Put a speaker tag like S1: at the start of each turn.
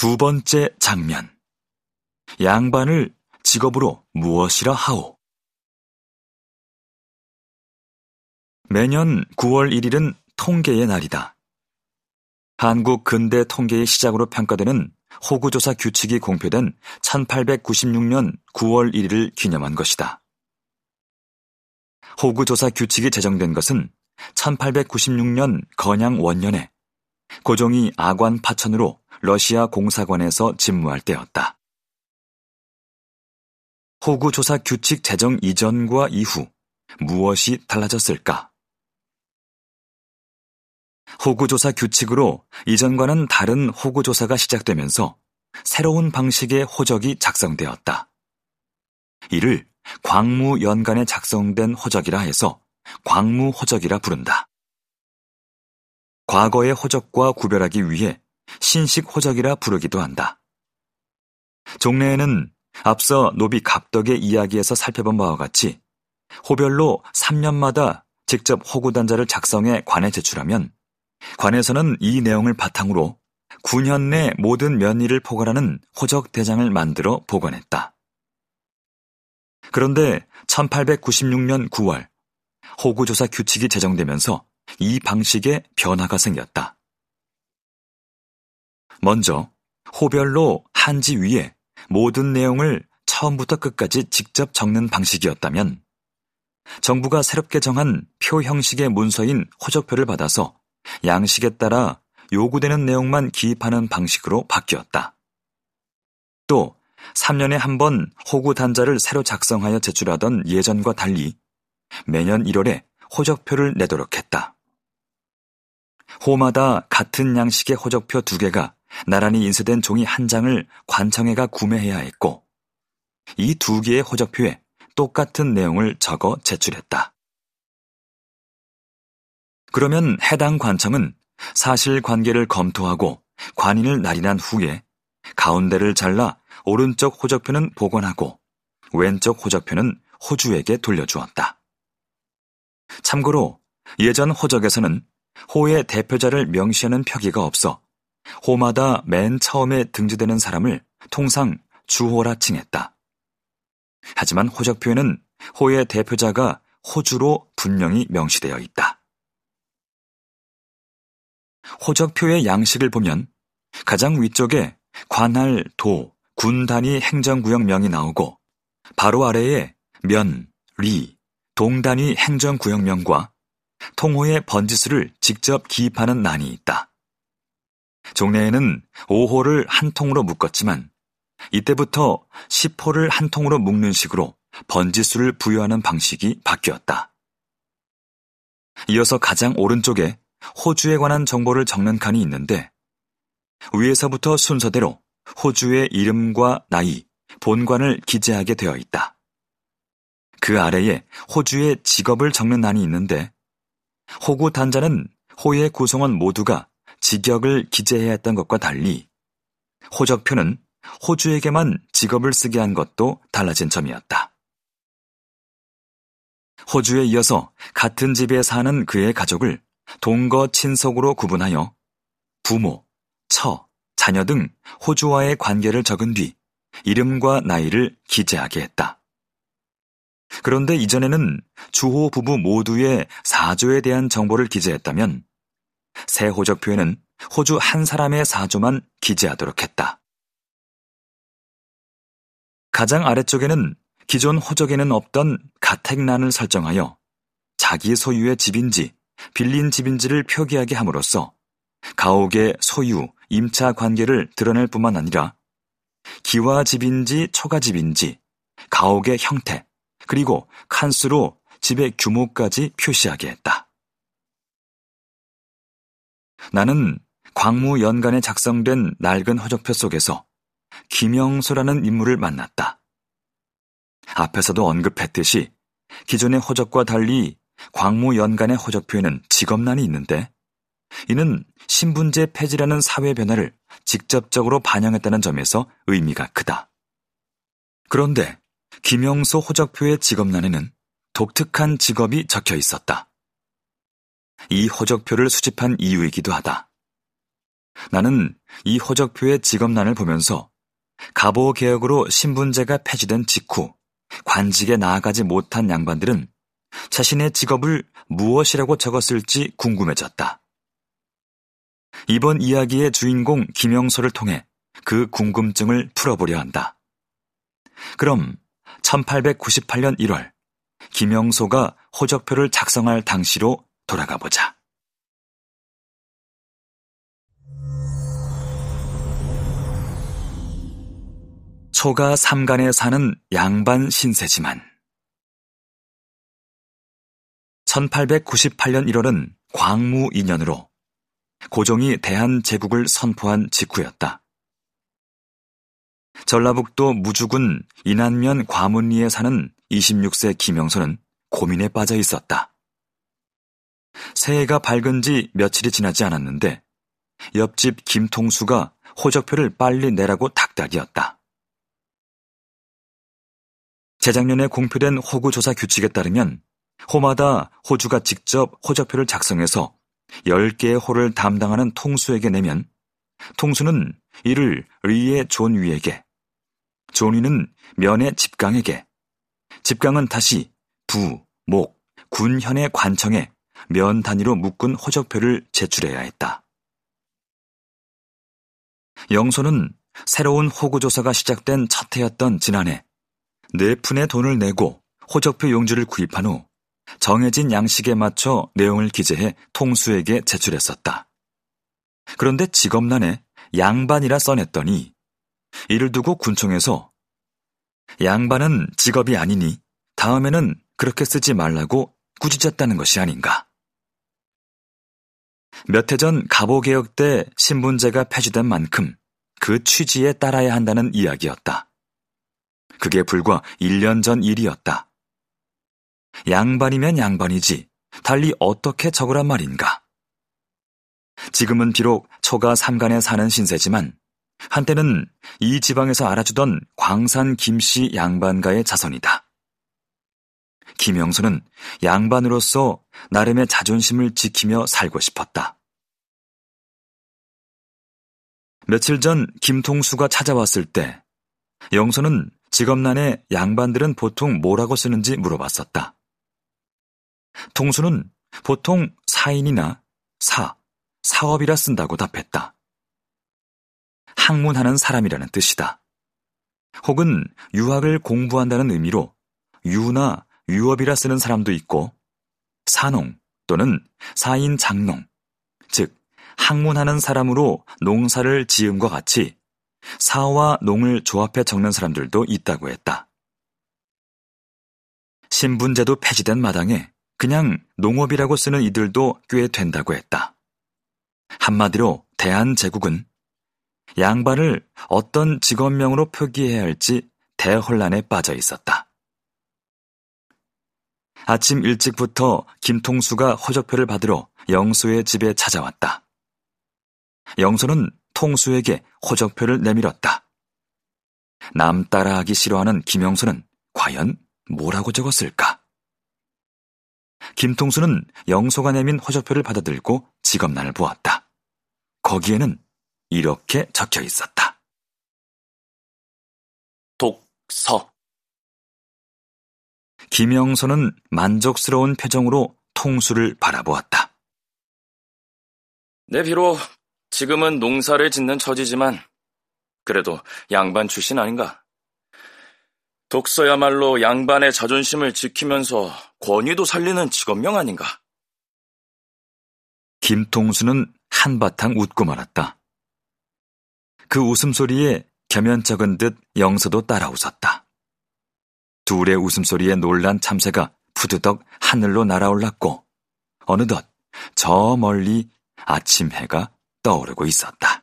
S1: 두 번째 장면. 양반을 직업으로 무엇이라 하오? 매년 9월 1일은 통계의 날이다. 한국 근대 통계의 시작으로 평가되는 호구조사 규칙이 공표된 1896년 9월 1일을 기념한 것이다. 호구조사 규칙이 제정된 것은 1896년 건양 원년에 고종이 아관 파천으로 러시아 공사관에서 집무할 때였다. 호구조사 규칙 제정 이전과 이후 무엇이 달라졌을까? 호구조사 규칙으로 이전과는 다른 호구조사가 시작되면서 새로운 방식의 호적이 작성되었다. 이를 광무 연간에 작성된 호적이라 해서 광무 호적이라 부른다. 과거의 호적과 구별하기 위해 신식 호적이라 부르기도 한다. 종래에는 앞서 노비 갑덕의 이야기에서 살펴본 바와 같이 호별로 3년마다 직접 호구단자를 작성해 관에 제출하면 관에서는 이 내용을 바탕으로 9년 내 모든 면일을 포괄하는 호적 대장을 만들어 보관했다. 그런데 1896년 9월 호구조사 규칙이 제정되면서 이 방식에 변화가 생겼다. 먼저 호별로 한지 위에 모든 내용을 처음부터 끝까지 직접 적는 방식이었다면 정부가 새롭게 정한 표 형식의 문서인 호적표를 받아서 양식에 따라 요구되는 내용만 기입하는 방식으로 바뀌었다. 또 3년에 한 번 호구 단자를 새로 작성하여 제출하던 예전과 달리 매년 1월에 호적표를 내도록 했다. 호마다 같은 양식의 호적표 두 개가 나란히 인쇄된 종이 한 장을 관청회가 구매해야 했고 이 두 개의 호적표에 똑같은 내용을 적어 제출했다. 그러면 해당 관청은 사실 관계를 검토하고 관인을 날인한 후에 가운데를 잘라 오른쪽 호적표는 복원하고 왼쪽 호적표는 호주에게 돌려주었다. 참고로 예전 호적에서는 호의 대표자를 명시하는 표기가 없어 호마다 맨 처음에 등재되는 사람을 통상 주호라 칭했다. 하지만 호적표에는 호의 대표자가 호주로 분명히 명시되어 있다. 호적표의 양식을 보면 가장 위쪽에 관할, 도, 군 단위 행정구역명이 나오고 바로 아래에 면, 리, 동 단위 행정구역명과 통호의 번지수를 직접 기입하는 난이 있다. 종래에는 5호를 한 통으로 묶었지만 이때부터 10호를 한 통으로 묶는 식으로 번지수를 부여하는 방식이 바뀌었다. 이어서 가장 오른쪽에 호주에 관한 정보를 적는 칸이 있는데 위에서부터 순서대로 호주의 이름과 나이, 본관을 기재하게 되어 있다. 그 아래에 호주의 직업을 적는 난이 있는데 호구 단자는 호의 구성원 모두가 직역을 기재해야 했던 것과 달리 호적표는 호주에게만 직업을 쓰게 한 것도 달라진 점이었다. 호주에 이어서 같은 집에 사는 그의 가족을 동거 친속으로 구분하여 부모, 처, 자녀 등 호주와의 관계를 적은 뒤 이름과 나이를 기재하게 했다. 그런데 이전에는 주호 부부 모두의 사조에 대한 정보를 기재했다면 새 호적표에는 호주 한 사람의 사조만 기재하도록 했다. 가장 아래쪽에는 기존 호적에는 없던 가택란을 설정하여 자기 소유의 집인지 빌린 집인지를 표기하게 함으로써 가옥의 소유, 임차 관계를 드러낼 뿐만 아니라 기와 집인지 초가 집인지 가옥의 형태, 그리고 칸수로 집의 규모까지 표시하게 했다. 나는 광무 연간에 작성된 낡은 호적표 속에서 김영소라는 인물을 만났다. 앞에서도 언급했듯이 기존의 호적과 달리 광무 연간의 호적표에는 직업란이 있는데 이는 신분제 폐지라는 사회 변화를 직접적으로 반영했다는 점에서 의미가 크다. 그런데 김영소 호적표의 직업란에는 독특한 직업이 적혀 있었다. 이 호적표를 수집한 이유이기도 하다. 나는 이 호적표의 직업란을 보면서 가보 개혁으로 신분제가 폐지된 직후 관직에 나아가지 못한 양반들은 자신의 직업을 무엇이라고 적었을지 궁금해졌다. 이번 이야기의 주인공 김영소를 통해 그 궁금증을 풀어보려 한다. 그럼 1898년 1월 김영소가 호적표를 작성할 당시로 돌아가 보자. 초가 삼간에 사는 양반 신세지만 1898년 1월은 광무 2년으로 고종이 대한제국을 선포한 직후였다. 전라북도 무주군 인안면 과문리에 사는 26세 김영선은 고민에 빠져 있었다. 새해가 밝은 지 며칠이 지나지 않았는데 옆집 김통수가 호적표를 빨리 내라고 닥달이었다. 재작년에 공표된 호구 조사 규칙에 따르면 호마다 호주가 직접 호적표를 작성해서 10개의 호를 담당하는 통수에게 내면 통수는 이를 의의 존위에게, 존위는 면의 집강에게, 집강은 다시 부, 목, 군현의 관청에 면 단위로 묶은 호적표를 제출해야 했다. 영소는 새로운 호구조사가 시작된 첫 해였던 지난해 네 푼의 돈을 내고 호적표 용지를 구입한 후 정해진 양식에 맞춰 내용을 기재해 통수에게 제출했었다. 그런데 직업란에 양반이라 써냈더니 이를 두고 군청에서 양반은 직업이 아니니 다음에는 그렇게 쓰지 말라고 꾸짖었다는 것이 아닌가. 몇 해전 갑오개혁 때 신분제가 폐지된 만큼 그 취지에 따라야 한다는 이야기였다. 그게 불과 1년 전 일이었다. 양반이면 양반이지, 달리 어떻게 적으란 말인가. 지금은 비록 초가 삼간에 사는 신세지만, 한때는 이 지방에서 알아주던 광산 김씨 양반가의 자손이다. 김영수는 양반으로서 나름의 자존심을 지키며 살고 싶었다. 며칠 전 김통수가 찾아왔을 때 영수는 직업란에 양반들은 보통 뭐라고 쓰는지 물어봤었다. 통수는 보통 사인이나 사, 사업이라 쓴다고 답했다. 학문하는 사람이라는 뜻이다. 혹은 유학을 공부한다는 의미로 유나 유업이라 쓰는 사람도 있고 사농 또는 사인 장농, 즉 학문하는 사람으로 농사를 지음과 같이 사와 농을 조합해 적는 사람들도 있다고 했다. 신분제도 폐지된 마당에 그냥 농업이라고 쓰는 이들도 꽤 된다고 했다. 한마디로 대한제국은 양반을 어떤 직업명으로 표기해야 할지 대혼란에 빠져 있었다. 아침 일찍부터 김통수가 호적표를 받으러 영수의 집에 찾아왔다. 영수는 통수에게 호적표를 내밀었다. 남 따라하기 싫어하는 김영수는 과연 뭐라고 적었을까? 김통수는 영소가 내민 호적표를 받아들고 직업란을 보았다. 거기에는 이렇게 적혀 있었다.
S2: 독서.
S1: 김영소는 만족스러운 표정으로 통수를 바라보았다.
S2: 내 네, 비록 지금은 농사를 짓는 처지지만 그래도 양반 출신 아닌가? 독서야말로 양반의 자존심을 지키면서 권위도 살리는 직업명 아닌가?
S1: 김통수는 한바탕 웃고 말았다. 그 웃음소리에 겸연쩍은 듯 영서도 따라 웃었다. 둘의 웃음소리에 놀란 참새가 푸드덕 하늘로 날아올랐고 어느덧 저 멀리 아침 해가 떠오르고 있었다.